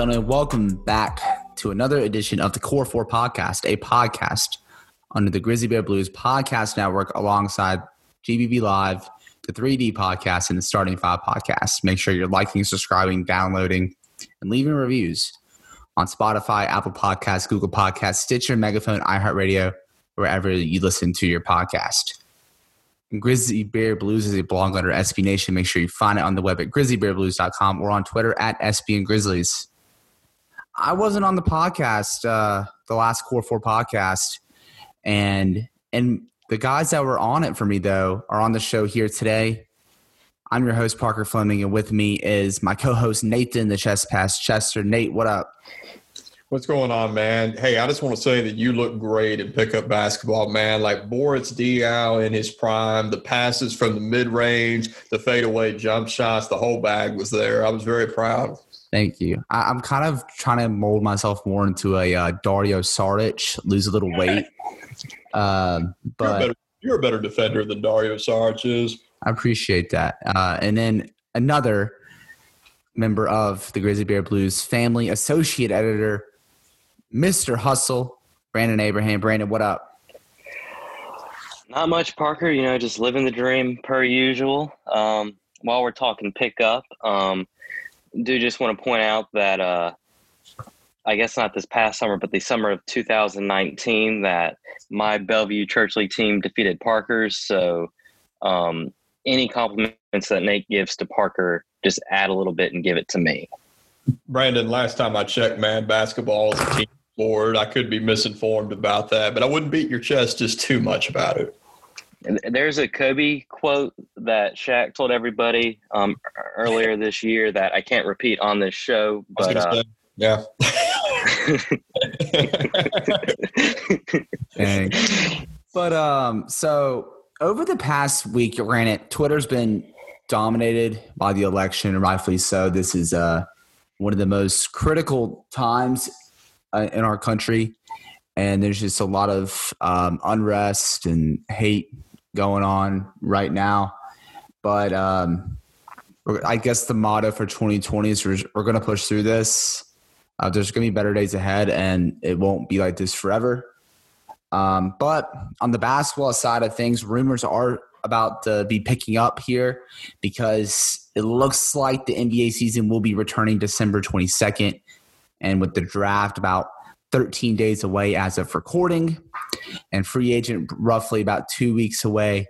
Gentlemen, welcome back to another edition of the Core 4 podcast, a podcast under the Grizzly Bear Blues Podcast Network alongside GBB Live, the 3D podcast, and the Starting Five podcast. Make sure you're liking, subscribing, downloading, and leaving reviews on Spotify, Apple Podcasts, Google Podcasts, Stitcher, Megaphone, iHeartRadio, wherever you listen to your podcast. Grizzly Bear Blues is a blog under SB Nation. Make sure you find it on the web at grizzlybearblues.com or on Twitter at SB and Grizzlies. I wasn't on the podcast, uh, the last Core 4 podcast, and and the guys that were on it for me though are on the show here today. I'm your host Parker Fleming, and with me is my co-host Nathan the Chess Pass Chester. Nate, what up? What's going on, man? Hey, I just want to say that you look great in pickup basketball, man. Like Boris Diaw in his prime, the passes from the mid range, the fadeaway jump shots, the whole bag was there. I was very proud. Thank you. I, am kind of trying to mold myself more into a uh, Dario Saric, lose a little weight. Uh, but you're a, better, you're a, better, defender than Dario Saric is. I appreciate that. Uh, and then another member of the Grizzly Bear Blues family, associate editor Mr. Hustle, Brandon Abraham. Brandon, what up? Not much, Parker. You know, just living the dream per usual. Um, while we're talking pickup, um, do just want to point out that uh, I guess not this past summer, but the summer of 2019, that my Bellevue Church League team defeated Parker's. So, um, any compliments that Nate gives to Parker, just add a little bit and give it to me. Brandon, last time I checked, man, basketball is a team sport. I could be misinformed about that, but I wouldn't beat your chest just too much about it. There's a Kobe quote that Shaq told everybody um, earlier this year that I can't repeat on this show, but uh, yeah. but um, so over the past week, granted, Twitter's been dominated by the election, and rightfully so. This is uh one of the most critical times uh, in our country, and there's just a lot of um, unrest and hate going on right now. But um, I guess the motto for 2020 is we're, we're going to push through this. Uh, there's going to be better days ahead, and it won't be like this forever. Um, but on the basketball side of things, rumors are about to be picking up here because it looks like the NBA season will be returning December 22nd and with the draft about 13 days away as of recording and free agent roughly about two weeks away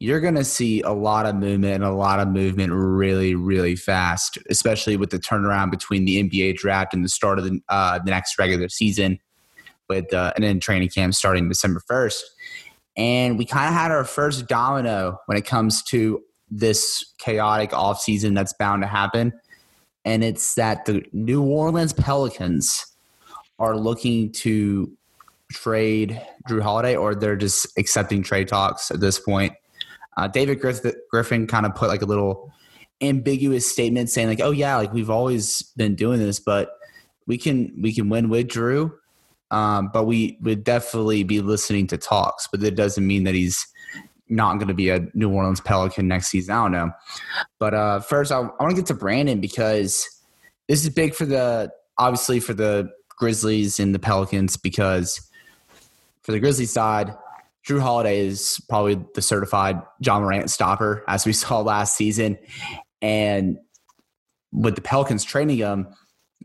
you're going to see a lot of movement and a lot of movement really really fast especially with the turnaround between the nba draft and the start of the, uh, the next regular season with uh, and then training camp starting december 1st and we kind of had our first domino when it comes to this chaotic offseason that's bound to happen and it's that the New Orleans Pelicans are looking to trade Jrue Holiday, or they're just accepting trade talks at this point. Uh, David Griffin kind of put like a little ambiguous statement saying like, "Oh yeah, like we've always been doing this, but we can we can win with Jrue, um, but we would definitely be listening to talks. But that doesn't mean that he's not going to be a New Orleans Pelican next season. I don't know. But uh, first, I, I want to get to Brandon because this is big for the obviously for the Grizzlies and the Pelicans because for the Grizzlies side, Jrue Holiday is probably the certified Ja Morant stopper, as we saw last season. And with the Pelicans trading him,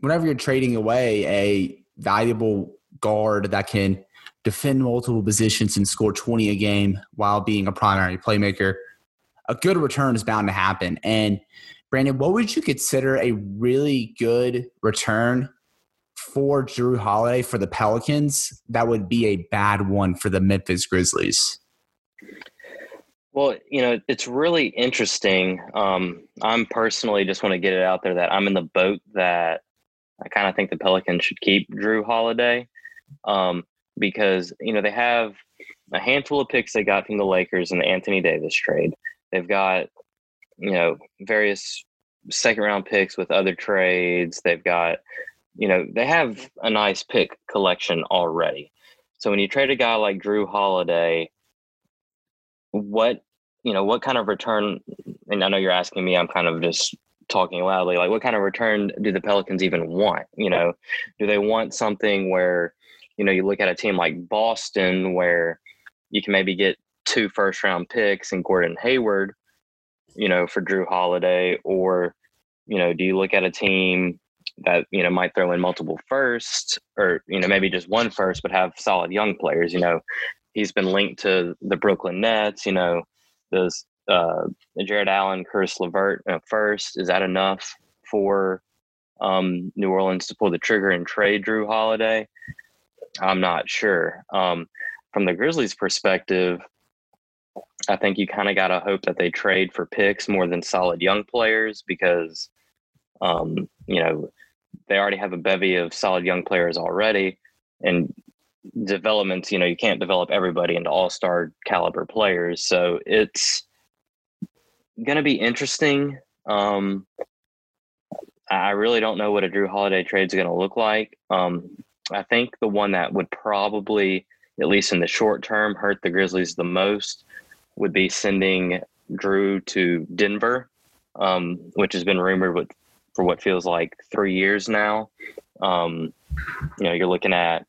whenever you're trading away a valuable guard that can defend multiple positions and score 20 a game while being a primary playmaker, a good return is bound to happen. And Brandon, what would you consider a really good return for Jrue Holiday for the Pelicans that would be a bad one for the Memphis Grizzlies? Well, you know, it's really interesting. Um, I'm personally just want to get it out there that I'm in the boat that I kind of think the Pelicans should keep Jrue Holiday um, because you know they have a handful of picks they got from the Lakers in the Anthony Davis trade. They've got you know various second round picks with other trades. They've got you know they have a nice pick collection already. So when you trade a guy like Jrue Holiday, what you know what kind of return? And I know you're asking me. I'm kind of just talking loudly. Like, what kind of return do the Pelicans even want? You know, do they want something where you know you look at a team like Boston where you can maybe get two first round picks and Gordon Hayward, you know, for Jrue Holiday, or you know, do you look at a team that you know might throw in multiple firsts, or you know maybe just one first, but have solid young players? You know, he's been linked to the Brooklyn Nets. You know, does uh, Jarrett Allen, Caris LeVert uh, first? Is that enough for um, New Orleans to pull the trigger and trade Jrue Holiday? I'm not sure. Um, from the Grizzlies' perspective, I think you kind of got to hope that they trade for picks more than solid young players because, um, you know, they already have a bevy of solid young players already. And developments, you know, you can't develop everybody into all star caliber players. So it's going to be interesting. Um, I really don't know what a Jrue Holiday trade is going to look like. Um, I think the one that would probably at least in the short term, hurt the Grizzlies the most would be sending Jrue to Denver, um, which has been rumored with, for what feels like three years now. Um, you know, you're looking at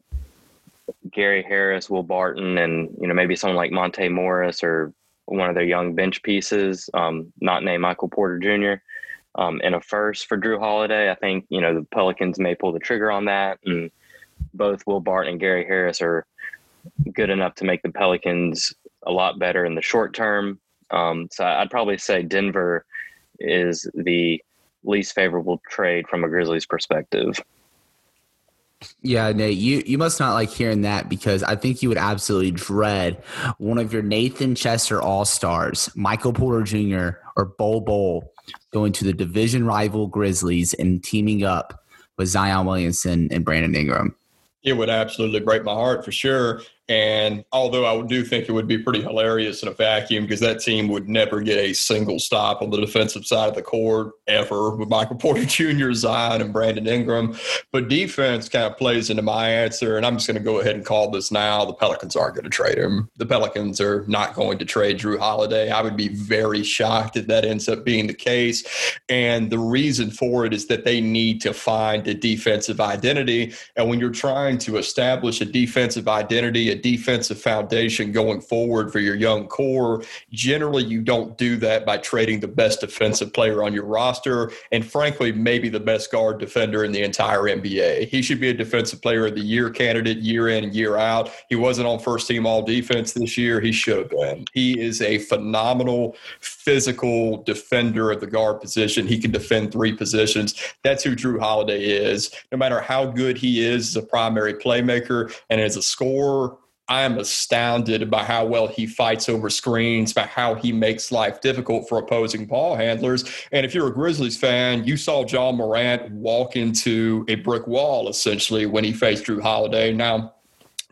Gary Harris, Will Barton, and you know maybe someone like Monte Morris or one of their young bench pieces, um, not named Michael Porter Jr. Um, and a first for Jrue Holiday. I think you know the Pelicans may pull the trigger on that, and both Will Barton and Gary Harris are good enough to make the Pelicans a lot better in the short term. Um, so I'd probably say Denver is the least favorable trade from a Grizzlies perspective. Yeah, Nate, you, you must not like hearing that because I think you would absolutely dread one of your Nathan Chester All Stars, Michael Porter Jr. or Bol Bol, going to the division rival Grizzlies and teaming up with Zion Williamson and Brandon Ingram. It would absolutely break my heart for sure. And although I do think it would be pretty hilarious in a vacuum because that team would never get a single stop on the defensive side of the court ever with Michael Porter Jr., Zion, and Brandon Ingram. But defense kind of plays into my answer. And I'm just going to go ahead and call this now. The Pelicans aren't going to trade him. The Pelicans are not going to trade Jrue Holiday. I would be very shocked if that ends up being the case. And the reason for it is that they need to find a defensive identity. And when you're trying to establish a defensive identity, defensive foundation going forward for your young core. Generally, you don't do that by trading the best defensive player on your roster, and frankly, maybe the best guard defender in the entire NBA. He should be a defensive player of the year candidate year in year out. He wasn't on first team all defense this year. He should have been. He is a phenomenal physical defender of the guard position. He can defend three positions. That's who Jrue Holiday is. No matter how good he is as a primary playmaker and as a scorer, I am astounded by how well he fights over screens, by how he makes life difficult for opposing ball handlers. And if you're a Grizzlies fan, you saw Ja Morant walk into a brick wall essentially when he faced Jrue Holiday. Now,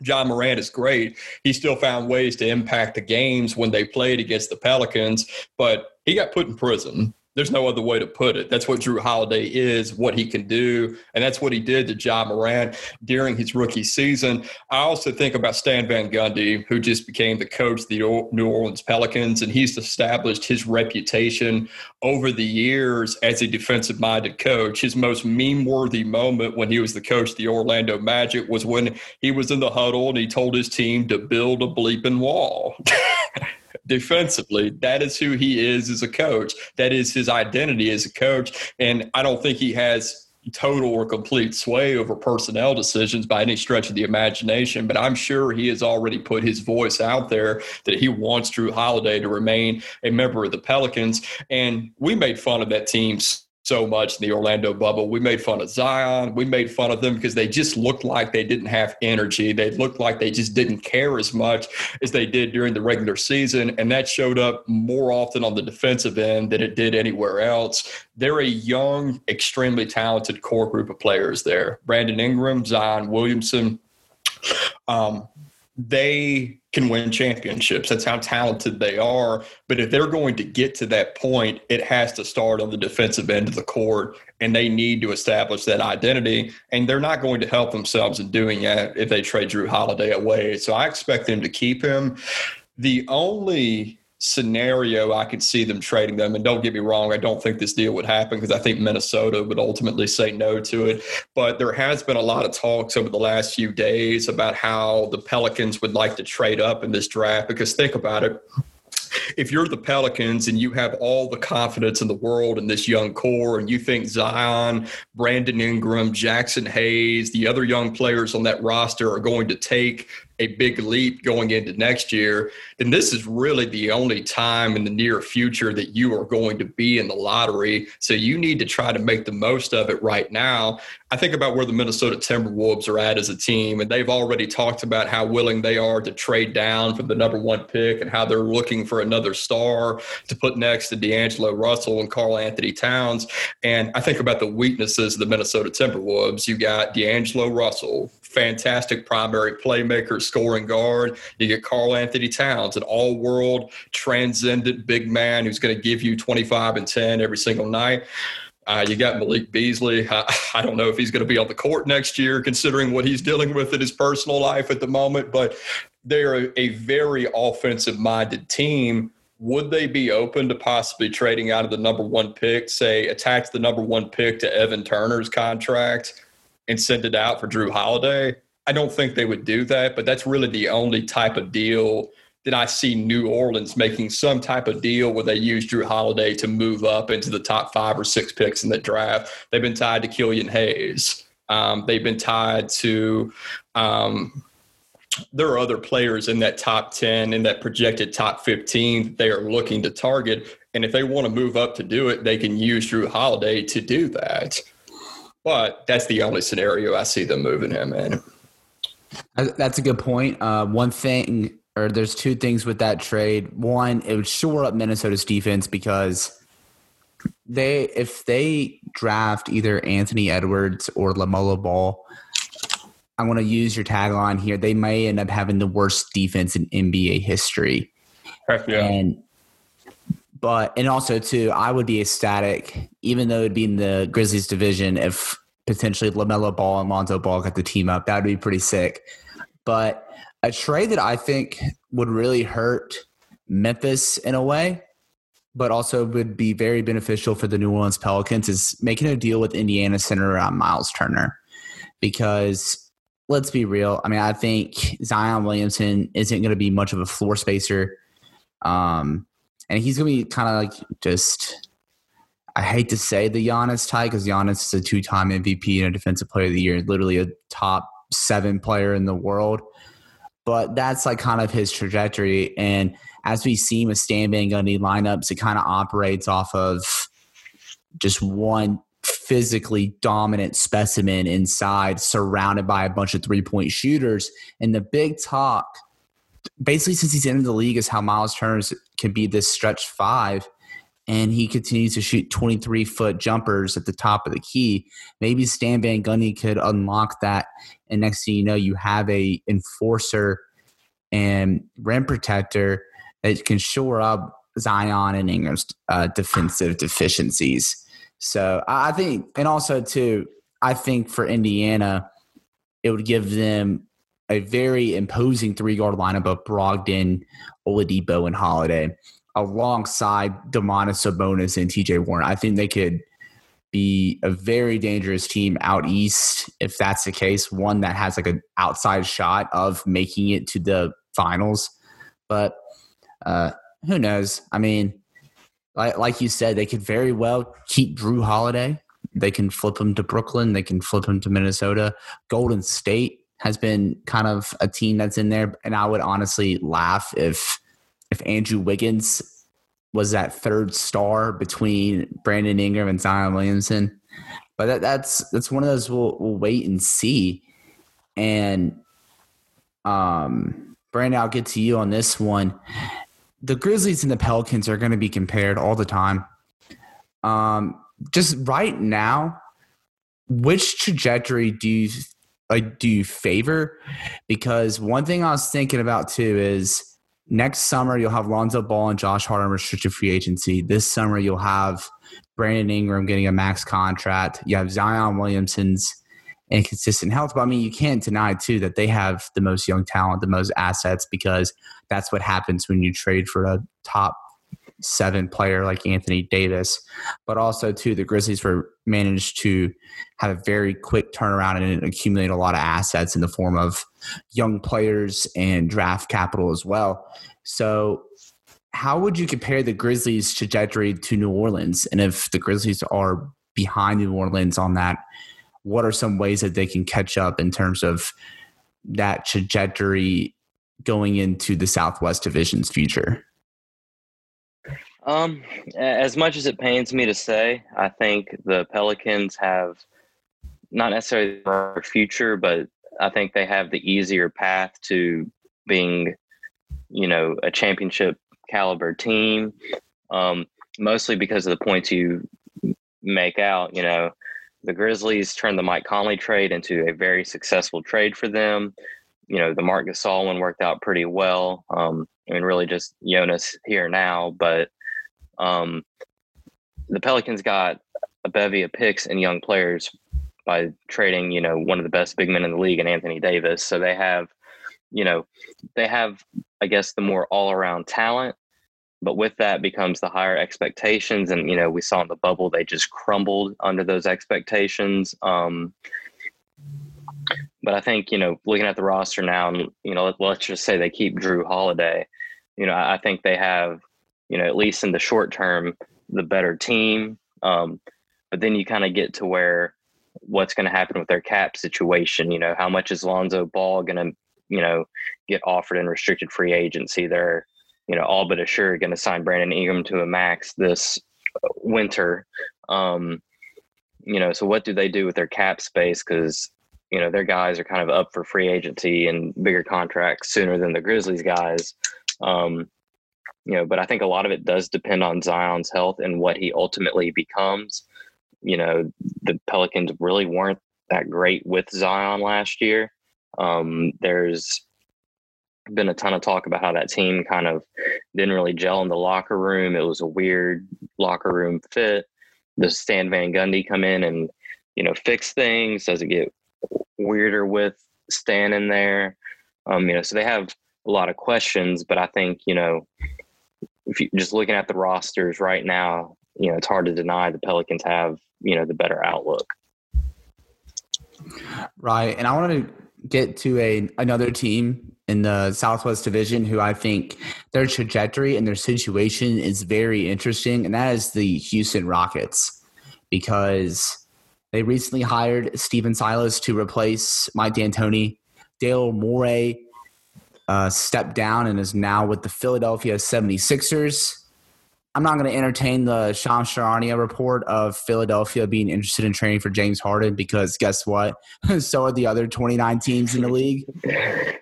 Ja Morant is great. He still found ways to impact the games when they played against the Pelicans, but he got put in prison there's no other way to put it. That's what Jrue Holiday is, what he can do, and that's what he did to Ja Morant during his rookie season. I also think about Stan Van Gundy, who just became the coach of the New Orleans Pelicans, and he's established his reputation over the years as a defensive-minded coach. His most meme-worthy moment when he was the coach of the Orlando Magic was when he was in the huddle and he told his team to build a bleeping wall. defensively. That is who he is as a coach. That is his identity as a coach. And I don't think he has total or complete sway over personnel decisions by any stretch of the imagination, but I'm sure he has already put his voice out there that he wants Jrue Holiday to remain a member of the Pelicans. And we made fun of that team so much in the Orlando bubble. We made fun of Zion. We made fun of them because they just looked like they didn't have energy. They looked like they just didn't care as much as they did during the regular season. And that showed up more often on the defensive end than it did anywhere else. They're a young, extremely talented core group of players there. Brandon Ingram, Zion Williamson. Um, they can win championships. That's how talented they are. But if they're going to get to that point, it has to start on the defensive end of the court, and they need to establish that identity. And they're not going to help themselves in doing that if they trade Jrue Holiday away. So I expect them to keep him. The only scenario I could see them trading them. And don't get me wrong, I don't think this deal would happen because I think Minnesota would ultimately say no to it. But there has been a lot of talks over the last few days about how the Pelicans would like to trade up in this draft because think about it if you're the Pelicans and you have all the confidence in the world in this young core, and you think Zion, Brandon Ingram, Jaxson Hayes, the other young players on that roster are going to take a big leap going into next year, then this is really the only time in the near future that you are going to be in the lottery. So you need to try to make the most of it right now. I think about where the Minnesota Timberwolves are at as a team, and they've already talked about how willing they are to trade down from the number one pick and how they're looking for another star to put next to D'Angelo Russell and Karl-Anthony Towns. And I think about the weaknesses of the Minnesota Timberwolves. You got D'Angelo Russell, fantastic primary playmaker, scoring guard. You get Karl-Anthony Towns, an all world transcendent big man who's going to give you 25 and 10 every single night. Uh, you got Malik Beasley. I, I, don't know if he's going to be on the court next year, considering what he's dealing with in his personal life at the moment, but they're a, a very offensive minded team. Would they be open to possibly trading out of the number one pick, say, attach the number one pick to Evan Turner's contract? and send it out for Jrue Holiday. I don't think they would do that, but that's really the only type of deal that I see New Orleans making some type of deal where they use Jrue Holiday to move up into the top five or six picks in the draft. They've been tied to Killian Hayes. Um, they've been tied to. Um, there are other players in that top 10 in that projected top 15 that they are looking to target and if they want to move up to do it they can use Jrue Holiday to do that but that's the only scenario I see them moving him in. That's a good point. Uh, one thing, or there's two things with that trade. One, it would shore up Minnesota's defense because they, if they draft either Anthony Edwards or LaMelo Ball, I want to use your tagline here. They may end up having the worst defense in NBA history. Heck yeah. And but and also too, I would be ecstatic, even though it'd be in the Grizzlies division, if potentially LaMelo Ball and Lonzo Ball got the team up. That would be pretty sick. But a trade that I think would really hurt Memphis in a way, but also would be very beneficial for the New Orleans Pelicans is making a deal with Indiana center around Miles Turner. Because let's be real. I mean, I think Zion Williamson isn't going to be much of a floor spacer. Um, and he's gonna be kind of like just. I hate to say the Giannis tie because Giannis is a two-time MVP and a Defensive Player of the Year, literally a top seven player in the world. But that's like kind of his trajectory. And as we see with Stan Van Gundy lineups, it kind of operates off of just one physically dominant specimen inside, surrounded by a bunch of three-point shooters. And the big talk basically since he's entered the league is how Miles Turner can be this stretch five and he continues to shoot 23 foot jumpers at the top of the key. Maybe Stan Van Gundy could unlock that. And next thing you know, you have a enforcer and rim protector that can shore up Zion and Ingram's uh, defensive deficiencies. So I think, and also too, I think for Indiana, it would give them a very imposing three guard lineup of Brogdon, Oladipo, and Holiday alongside Domantas Sabonis and TJ Warren. I think they could be a very dangerous team out east if that's the case. One that has like an outside shot of making it to the finals. But uh, who knows? I mean, like, like you said, they could very well keep Jrue Holiday. They can flip him to Brooklyn. They can flip him to Minnesota. Golden State has been kind of a team that's in there, and I would honestly laugh if if Andrew Wiggins was that third star between Brandon Ingram and Zion Williamson. But that, that's that's one of those we'll, we'll wait and see. And um, Brandon, I'll get to you on this one. The Grizzlies and the Pelicans are going to be compared all the time. Um, just right now, which trajectory do you like, do you favor? Because one thing I was thinking about too is next summer you'll have Lonzo Ball and Josh Hart on restricted free agency. This summer you'll have Brandon Ingram getting a max contract. You have Zion Williamson's inconsistent health. But I mean, you can't deny too that they have the most young talent, the most assets, because that's what happens when you trade for a top seven player like Anthony Davis. But also too, the Grizzlies were managed to have a very quick turnaround and accumulate a lot of assets in the form of young players and draft capital as well. So how would you compare the Grizzlies' trajectory to New Orleans? And if the Grizzlies are behind New Orleans on that, what are some ways that they can catch up in terms of that trajectory going into the Southwest Division's future? Um, as much as it pains me to say, I think the Pelicans have not necessarily the future, but I think they have the easier path to being, you know, a championship caliber team. Um, mostly because of the points you make out. You know, the Grizzlies turned the Mike Conley trade into a very successful trade for them. You know, the Marc Gasol one worked out pretty well. Um, I mean, really just Jonas here now, but um, the Pelicans got a bevy of picks and young players by trading, you know, one of the best big men in the league and Anthony Davis. So they have, you know, they have, I guess, the more all around talent. But with that becomes the higher expectations. And, you know, we saw in the bubble, they just crumbled under those expectations. Um, but I think, you know, looking at the roster now, and, you know, let, let's just say they keep Jrue Holiday, you know, I, I think they have you know, at least in the short term, the better team. Um, but then you kind of get to where what's going to happen with their cap situation. You know, how much is Lonzo Ball going to, you know, get offered in restricted free agency? They're, you know, all but assured going to sign Brandon Ingram to a max this winter. Um, you know, so what do they do with their cap space? Because you know their guys are kind of up for free agency and bigger contracts sooner than the Grizzlies guys. Um, you know, but I think a lot of it does depend on Zion's health and what he ultimately becomes. You know, the Pelicans really weren't that great with Zion last year. Um, there's been a ton of talk about how that team kind of didn't really gel in the locker room. It was a weird locker room fit. Does Stan Van Gundy come in and, you know, fix things? Does it get weirder with Stan in there? Um, you know, so they have a lot of questions, but I think, you know, if you just looking at the rosters right now, you know, it's hard to deny the Pelicans have, you know, the better outlook. Right. And I want to get to a another team in the Southwest Division who I think their trajectory and their situation is very interesting, and that is the Houston Rockets because they recently hired Stephen Silas to replace Mike D'Antoni. Daryl Morey uh, stepped down and is now with the Philadelphia 76ers. I'm not going to entertain the Shams Charania report of Philadelphia being interested in training for James Harden because guess what? so are the other 29 teams in the league.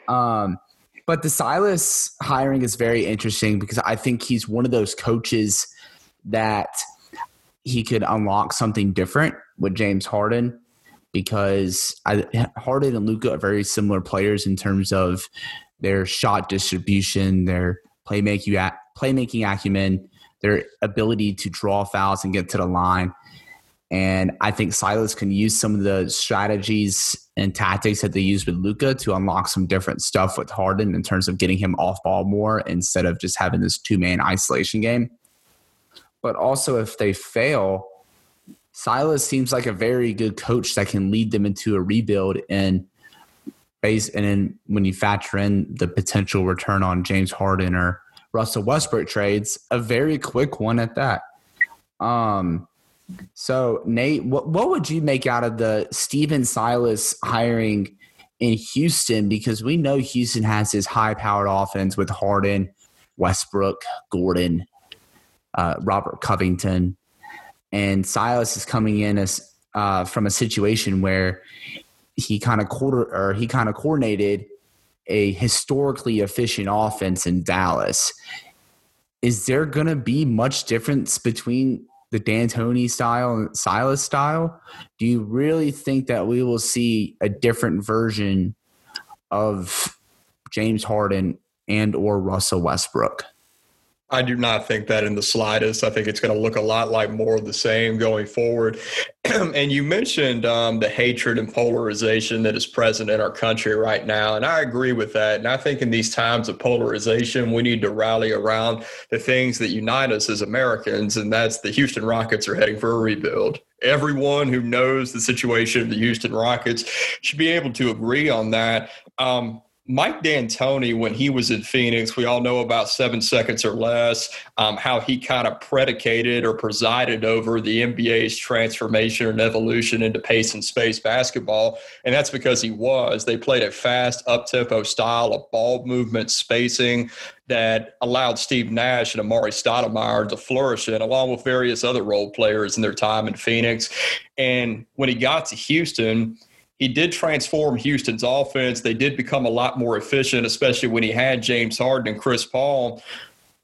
Um, but the Silas hiring is very interesting because I think he's one of those coaches that he could unlock something different with James Harden because I, Harden and Luka are very similar players in terms of their shot distribution, their playmaking playmaking acumen, their ability to draw fouls and get to the line. And I think Silas can use some of the strategies and tactics that they use with Luka to unlock some different stuff with Harden in terms of getting him off ball more instead of just having this two man isolation game. But also, if they fail, Silas seems like a very good coach that can lead them into a rebuild and base, and then when you factor in the potential return on James Harden or Russell Westbrook trades, a very quick one at that. Um, so Nate, what what would you make out of the Stephen Silas hiring in Houston? Because we know Houston has his high powered offense with Harden, Westbrook, Gordon. uh, Robert Covington, and Silas is coming in as uh, from a situation where he kind of quarter or he kind of coordinated a historically efficient offense in Dallas. Is there going to be much difference between the D'Antoni style and Silas style? Do you really think that we will see a different version of James Harden and or Russell Westbrook? I do not think that in the slightest. I think it's going to look a lot like more of the same going forward. and you mentioned um, the hatred and polarization that is present in our country right now. And I agree with that. And I think in these times of polarization, we need to rally around the things that unite us as Americans. And that's the Houston Rockets are heading for a rebuild. Everyone who knows the situation of the Houston Rockets should be able to agree on that. Um, Mike D'Antoni, when he was in Phoenix, we all know about seven seconds or less, um, how he kind of predicated or presided over the NBA's transformation and evolution into pace and space basketball. And that's because he was. They played a fast, up tempo style of ball movement, spacing that allowed Steve Nash and Amar'e Stoudemire to flourish in, along with various other role players in their time in Phoenix. And when he got to Houston, he did transform Houston's offense. They did become a lot more efficient, especially when he had James Harden and Chris Paul.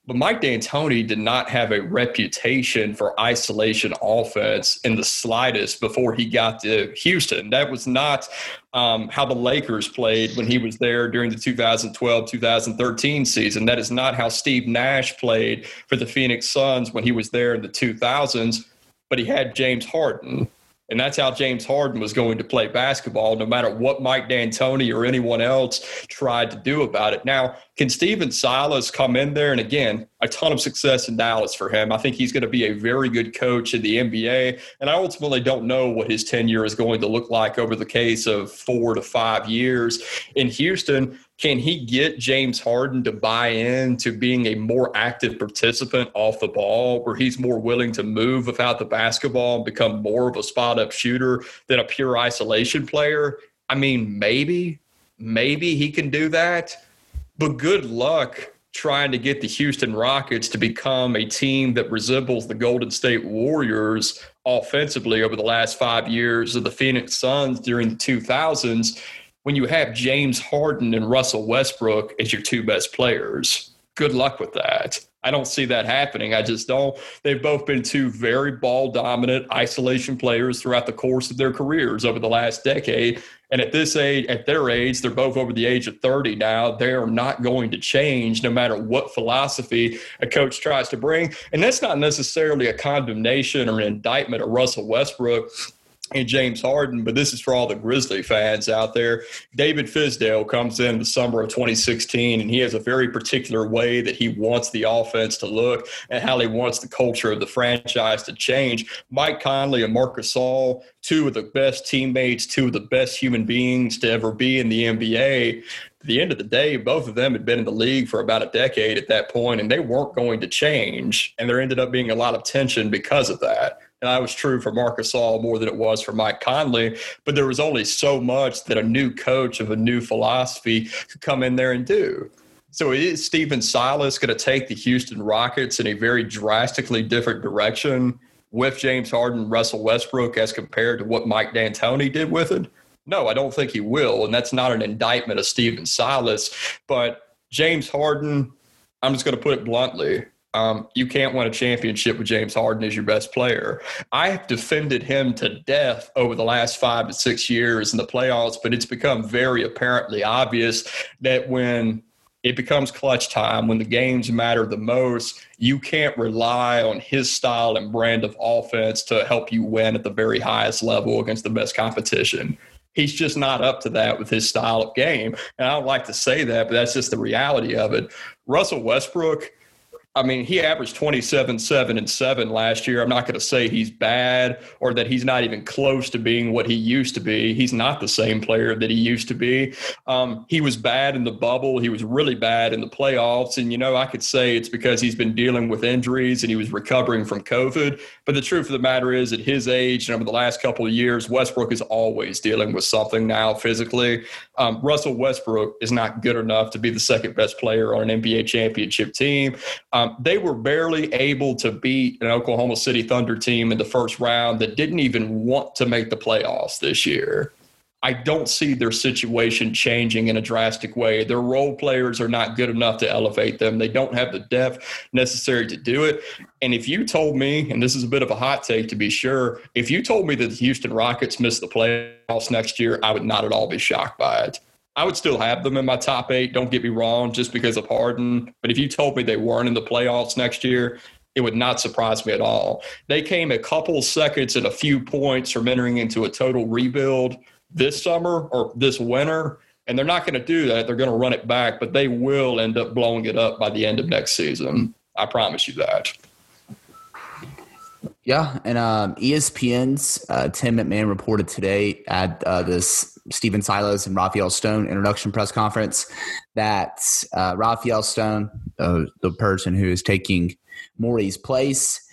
But Mike D'Antoni did not have a reputation for isolation offense in the slightest before he got to Houston. That was not um, how the Lakers played when he was there during the 2012 2013 season. That is not how Steve Nash played for the Phoenix Suns when he was there in the 2000s. But he had James Harden. And that's how James Harden was going to play basketball, no matter what Mike D'Antoni or anyone else tried to do about it. Now, can Stephen Silas come in there? And again, a ton of success in Dallas for him. I think he's going to be a very good coach in the NBA. And I ultimately don't know what his tenure is going to look like over the case of four to five years in Houston. Can he get James Harden to buy in to being a more active participant off the ball, where he's more willing to move without the basketball and become more of a spot up shooter than a pure isolation player? I mean, maybe, maybe he can do that, but good luck trying to get the Houston Rockets to become a team that resembles the Golden State Warriors offensively over the last five years of the Phoenix Suns during the 2000s when you have James Harden and Russell Westbrook as your two best players. Good luck with that. I don't see that happening. I just don't. They've both been two very ball dominant isolation players throughout the course of their careers over the last decade. And at this age, at their age, they're both over the age of 30 now. They are not going to change no matter what philosophy a coach tries to bring. And that's not necessarily a condemnation or an indictment of Russell Westbrook and James Harden, but this is for all the Grizzly fans out there. David Fizdale comes in the summer of 2016, and he has a very particular way that he wants the offense to look and how he wants the culture of the franchise to change. Mike Conley and Marcus Gasol, two of the best teammates, two of the best human beings to ever be in the NBA. At the end of the day, both of them had been in the league for about a decade at that point, and they weren't going to change. And there ended up being a lot of tension because of that. And that was true for Marcus Gasol more than it was for Mike Conley. But there was only so much that a new coach of a new philosophy could come in there and do. So is Stephen Silas going to take the Houston Rockets in a very drastically different direction with James Harden, Russell Westbrook, as compared to what Mike D'Antoni did with it? No, I don't think he will. And that's not an indictment of Stephen Silas. But James Harden, I'm just going to put it bluntly, um, you can't win a championship with James Harden as your best player. I have defended him to death over the last five to six years in the playoffs, but it's become very apparently obvious that when it becomes clutch time, when the games matter the most, you can't rely on his style and brand of offense to help you win at the very highest level against the best competition he's just not up to that with his style of game. And I don't like to say that, but that's just the reality of it. Russell Westbrook, I mean, he averaged 27, 7, and 7 last year. I'm not going to say he's bad or that he's not even close to being what he used to be. He's not the same player that he used to be. Um, he was bad in the bubble. He was really bad in the playoffs. And, you know, I could say it's because he's been dealing with injuries and he was recovering from COVID. But the truth of the matter is, at his age and over the last couple of years, Westbrook is always dealing with something now physically. Um, Russell Westbrook is not good enough to be the second best player on an NBA championship team. Um, time. They were barely able to beat an Oklahoma City Thunder team in the first round that didn't even want to make the playoffs this year. I don't see their situation changing in a drastic way. Their role players are not good enough to elevate them. They don't have the depth necessary to do it. And if you told me, and this is a bit of a hot take to be sure, if you told me that the Houston Rockets miss the playoffs next year, I would not at all be shocked by it. I would still have them in my top eight. Don't get me wrong, just because of Harden. But if you told me they weren't in the playoffs next year, it would not surprise me at all. They came a couple seconds and a few points from entering into a total rebuild this summer or this winter, and they're not going to do that. They're going to run it back, but they will end up blowing it up by the end of next season. I promise you that. Yeah, and um, ESPN's uh, Tim McMahon reported today at uh, this Stephen Silas and Rafael Stone introduction press conference that uh, Rafael Stone, uh, the person who is taking Morey's place,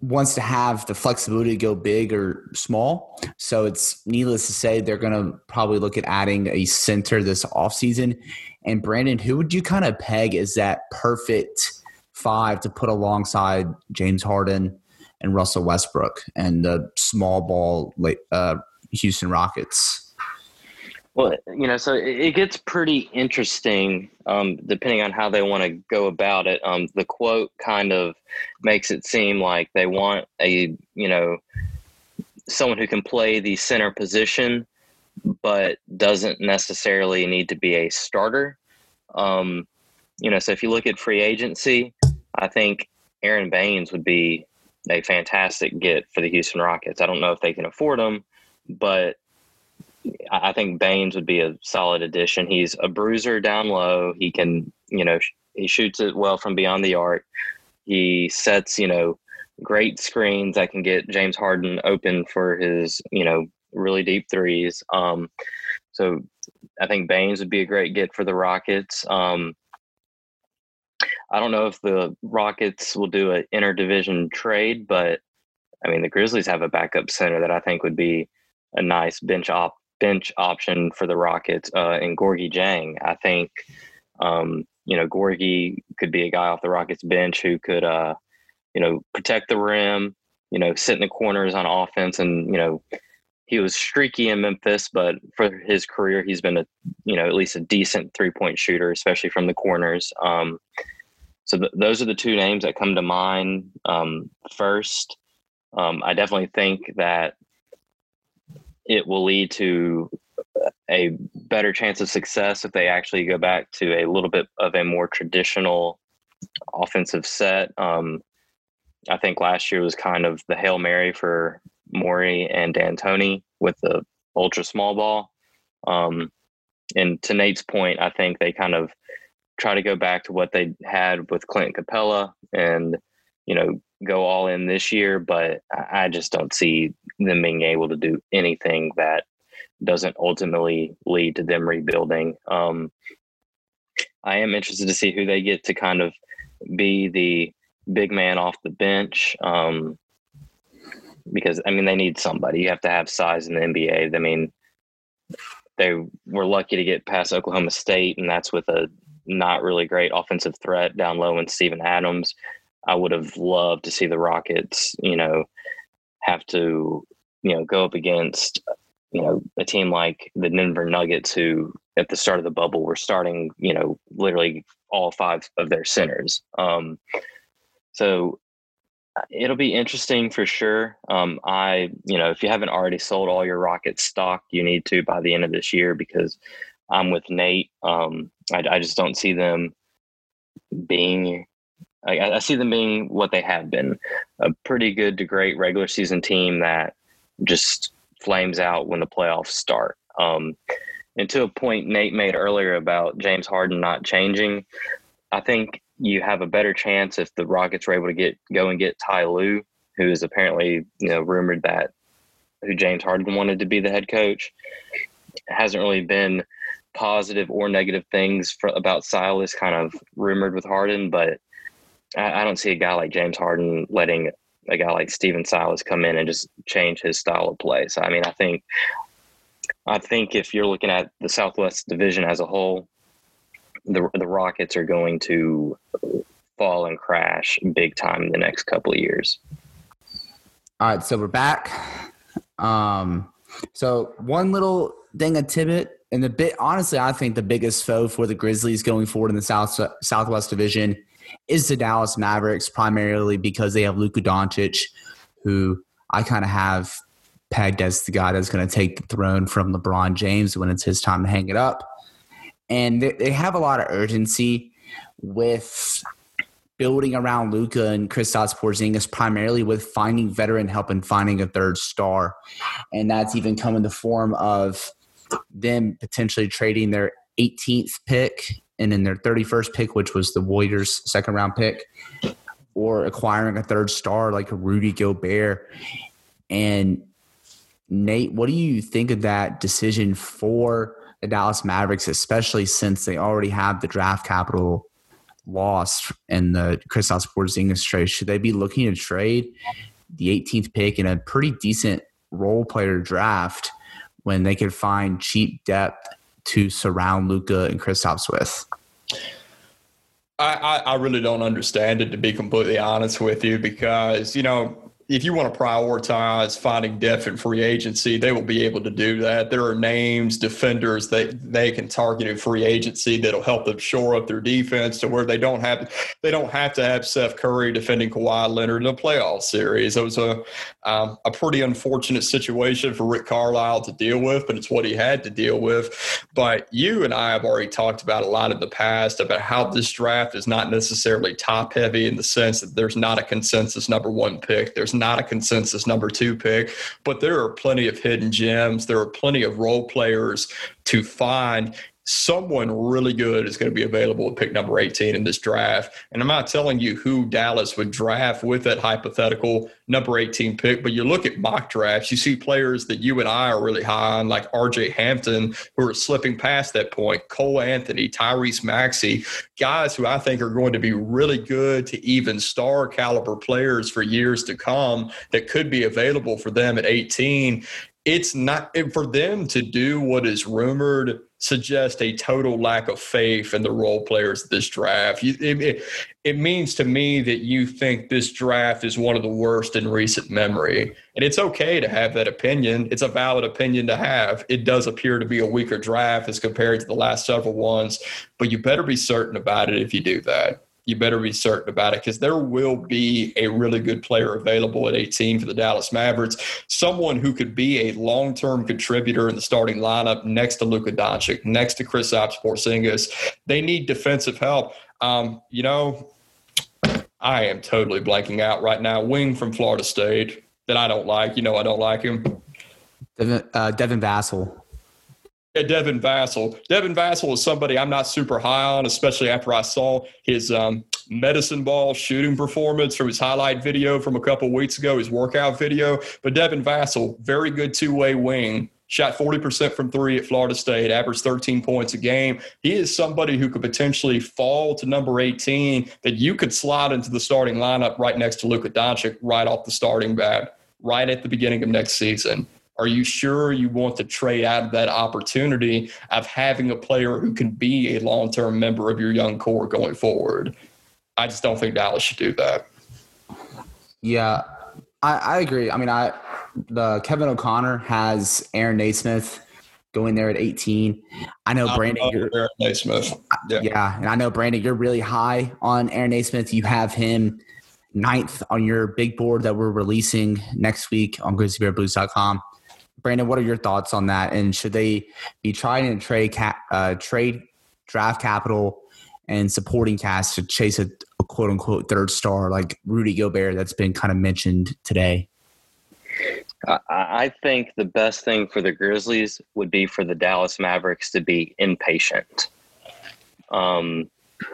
wants to have the flexibility to go big or small. So it's needless to say they're going to probably look at adding a center this offseason. And Brandon, who would you kind of peg as that perfect five to put alongside James Harden? And Russell Westbrook and the small ball uh, Houston Rockets. Well, you know, so it gets pretty interesting um, depending on how they want to go about it. Um, the quote kind of makes it seem like they want a, you know, someone who can play the center position, but doesn't necessarily need to be a starter. Um, you know, so if you look at free agency, I think Aron Baynes would be a fantastic get for the Houston Rockets. I don't know if they can afford him, but I think Baynes would be a solid addition. He's a bruiser down low. He can, you know, he shoots it well from beyond the arc. He sets, you know, great screens that can get James Harden open for his, you know, really deep threes. Um, so I think Baynes would be a great get for the Rockets. Um, I don't know if the Rockets will do an interdivision trade, but I mean the Grizzlies have a backup center that I think would be a nice bench op bench option for the Rockets uh, in Gorgui Dieng. I think um, you know Gorgui could be a guy off the Rockets bench who could uh, you know protect the rim, you know sit in the corners on offense, and you know he was streaky in Memphis, but for his career, he's been a you know at least a decent three point shooter, especially from the corners. Um, so th- those are the two names that come to mind um, first. Um, I definitely think that it will lead to a better chance of success if they actually go back to a little bit of a more traditional offensive set. Um, I think last year was kind of the hail mary for Morey and D'Antoni with the ultra small ball. Um, and to Nate's point, I think they kind of try to go back to what they had with Clint Capela and, you know, go all in this year, but I just don't see them being able to do anything that doesn't ultimately lead to them rebuilding. Um, I am interested to see who they get to kind of be the big man off the bench. Um, because I mean, they need somebody. You have to have size in the NBA. I mean, they were lucky to get past Oklahoma State, and that's with a not really great offensive threat down low in Steven Adams. I would have loved to see the Rockets, you know, have to, you know, go up against, you know, a team like the Denver Nuggets, who at the start of the bubble were starting, you know, literally all five of their centers. Um, so uh, it'll be interesting for sure. Um, I, you know, if you haven't already sold all your Rocket stock, you need to by the end of this year because I'm with Nate. Um, I, I, just don't see them being. I, I, see them being what they have been, a pretty good to great regular season team that just flames out when the playoffs start. Um, and to a point Nate made earlier about James Harden not changing, I think you have a better chance if the Rockets are able to get go and get Ty Lue, who is apparently you know rumored that who James Harden wanted to be the head coach. hasn't really been positive or negative things for, about Silas kind of rumored with Harden, but I, I, don't see a guy like James Harden letting a guy like Stephen Silas come in and just change his style of play. So I mean, I think I think if you're looking at the Southwest Division as a whole, the the Rockets are going to fall and crash big time in the next couple of years. All right, so we're back. Um, so one little thing, a tidbit, and the bit honestly, I think the biggest foe for the Grizzlies going forward in the South Southwest Division is the Dallas Mavericks, primarily because they have Luka Doncic, who I kind of have pegged as the guy that's going to take the throne from LeBron James when it's his time to hang it up. And they, they have a lot of urgency with building around Luka and Kristaps Porzingis primarily with finding veteran help and finding a third star, and that's even come in the form of them potentially trading their 18th pick and then their 31st pick, which was the Warriors' second round pick, or acquiring a third star like Rudy Gobert. And Nate, what do you think of that decision for the Dallas Mavericks, especially since they already have the draft capital lost in the Kristaps Porzingis trade? Should they be looking to trade the 18th pick in a pretty decent role player draft when they could find cheap depth to surround Luka and Kristaps with? I, I, really don't understand it to be completely honest with you because you know if you want to prioritize finding depth in free agency, they will be able to do that. There are names, defenders that they can target in free agency that'll help them shore up their defense to where they don't have they don't have to have Seth Curry defending Kawhi Leonard in a playoff series. It was a um, a pretty unfortunate situation for Rick Carlisle to deal with, but it's what he had to deal with. But you and I have already talked about a lot in the past about how this draft is not necessarily top heavy in the sense that there's not a consensus number one pick. There's not a consensus number two pick, but there are plenty of hidden gems. There are plenty of role players to find someone really good is going to be available at pick number 18 in this draft. And I'm not telling you who Dallas would draft with that hypothetical number 18 pick, but you look at mock drafts, you see players that you and I are really high on, like RJ Hampton, who are slipping past that point, Cole Anthony, Tyrese Maxey, guys who I think are going to be really good to even star caliber players for years to come that could be available for them at 18 it's not for them to do what is rumored suggest a total lack of faith in the role players of this draft. You, it, it, means to me that you think this draft is one of the worst in recent memory. And it's okay to have that opinion. It's a valid opinion to have. It does appear to be a weaker draft as compared to the last several ones, but you better be certain about it if you do that you better be certain about it because there will be a really good player available at 18 for the Dallas Mavericks. Someone who could be a long term contributor in the starting lineup next to Luka Doncic, next to Kristaps Porzingis. They need defensive help. Um, you know, I am totally blanking out right now. Wing from Florida State that I don't like. You know, I don't like him. Devin, uh, Devin Vassell. Yeah, Devin Vassell. Devin Vassell is somebody I'm not super high on, especially after I saw his um, medicine ball shooting performance from his highlight video from a couple weeks ago, his workout video. But Devin Vassell, very good two way wing. Shot 40% from three at Florida State, averaged 13 points a game. He is somebody who could potentially fall to number 18 that you could slide into the starting lineup right next to Luka Doncic right off the starting bat, right at the beginning of next season. Are you sure you want to trade out of that opportunity of having a player who can be a long term member of your young core going forward? I just don't think Dallas should do that. Yeah, I, I agree. I mean, I the Kevin O'Connor has Aaron Nesmith going there at 18. I know Brandon. You're, Aaron Nesmith. Yeah. yeah, and I know Brandon. You're really high on Aaron Nesmith. You have him ninth on your big board that we're releasing next week on GrizzlyBearBlues.com. Brandon, what are your thoughts on that? And should they be trying to trade cap, uh, trade draft capital and supporting cast to chase a, a quote unquote third star like Rudy Gobert that's been kind of mentioned today? I think the best thing for the Grizzlies would be for the Dallas Mavericks to be impatient. Um,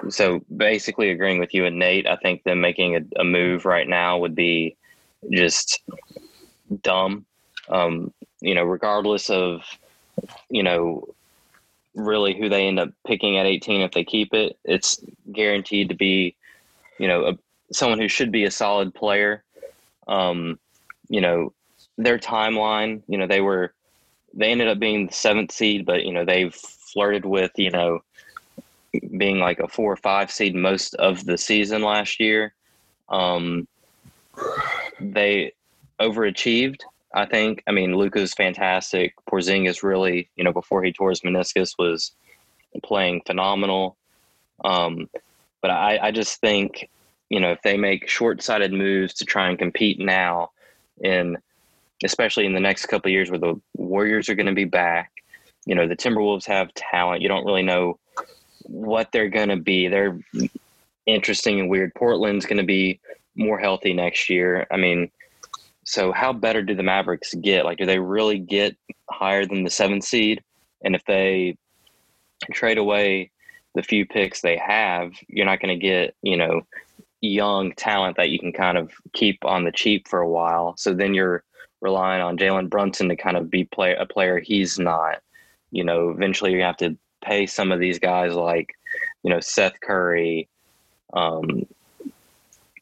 so basically, agreeing with you and Nate, I think them making a, a move right now would be just dumb. Um, you know, regardless of, you know, really who they end up picking at 18 if they keep it, it's guaranteed to be, you know, a, someone who should be a solid player. Um, you know, their timeline, you know, they were, they ended up being the seventh seed, but, you know, they've flirted with, you know, being like a four or five seed most of the season last year. Um, they overachieved. I think. I mean, Luka's fantastic. Porzingis really, you know, before he tore his meniscus, was playing phenomenal. Um, but I, I just think, you know, if they make short-sighted moves to try and compete now, in especially in the next couple years, where the Warriors are going to be back, you know, the Timberwolves have talent. You don't really know what they're going to be. They're interesting and weird. Portland's going to be more healthy next year. I mean, so how better do the Mavericks get? Like, do they really get higher than the seventh seed? And if they trade away the few picks they have, you're not going to get, you know, young talent that you can kind of keep on the cheap for a while. So then you're relying on Jalen Brunson to kind of be play a player he's not. You know, eventually you have to pay some of these guys like, you know, Seth Curry, um,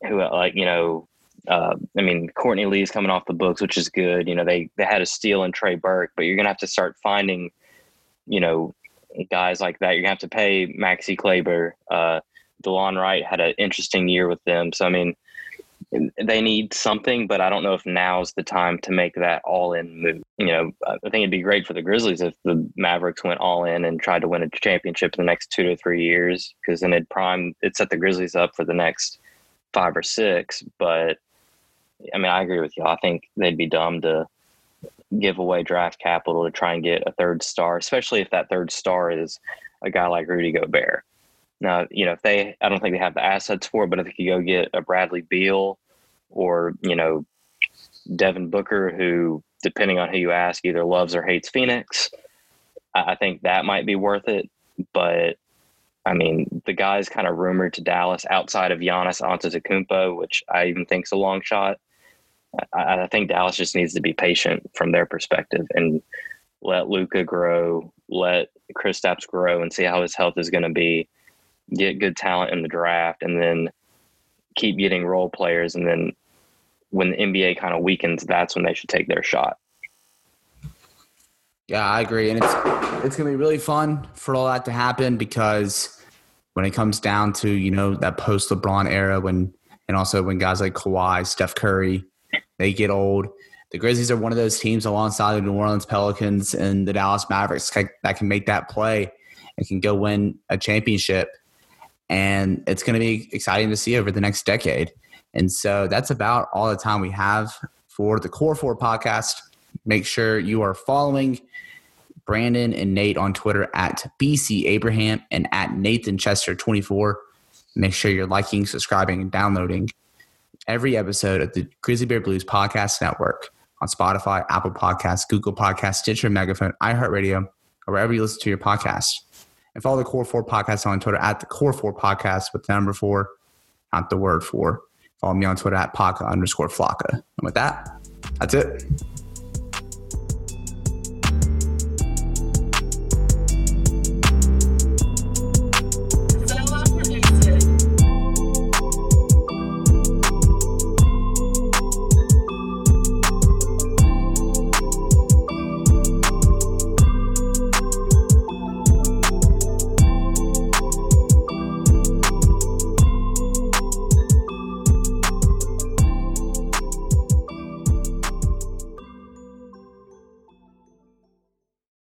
who like you know uh, I mean, Courtney Lee's coming off the books, which is good. You know, they they had a steal in Trey Burke, but you're gonna have to start finding, you know, guys like that. You're gonna have to pay Maxi Kleber. Uh, Delon Wright had an interesting year with them, so I mean, they need something, but I don't know if now's the time to make that all in move. You know, I think it'd be great for the Grizzlies if the Mavericks went all in and tried to win a championship in the next two to three years, because then it prime it set the Grizzlies up for the next five or six. But I mean, I agree with you. I think they'd be dumb to give away draft capital to try and get a third star, especially if that third star is a guy like Rudy Gobert. Now, you know, if they, I don't think they have the assets for it, but if they could go get a Bradley Beal or, you know, Devin Booker, who, depending on who you ask, either loves or hates Phoenix, I think that might be worth it. But I mean, the guy's kind of rumored to Dallas outside of Giannis Antetokounmpo, which I even think is a long shot. I, I think Dallas just needs to be patient from their perspective and let Luka grow, let Kristaps grow, and see how his health is going to be. Get good talent in the draft, and then keep getting role players. And then when the NBA kind of weakens, that's when they should take their shot. Yeah, I agree, and it's it's gonna be really fun for all that to happen because when it comes down to you know that post LeBron era, when and also when guys like Kawhi, Steph Curry, they get old. The Grizzlies are one of those teams alongside the New Orleans Pelicans and the Dallas Mavericks that can make that play and can go win a championship. And it's going to be exciting to see over the next decade. And so that's about all the time we have for the Core Four podcast. Make sure you are following Brandon and Nate on Twitter at BC Abraham and at Nathan Chester 24. Make sure you're liking, subscribing, and downloading every episode of the Grizzly Bear Blues Podcast Network on Spotify, Apple Podcasts, Google Podcasts, Stitcher, Megaphone, iHeartRadio, or wherever you listen to your podcast. And follow the Core 4 Podcast on Twitter at the Core 4 Podcast with the number four, not the word four. Follow me on Twitter at Paca underscore Flocka. And with that, that's it.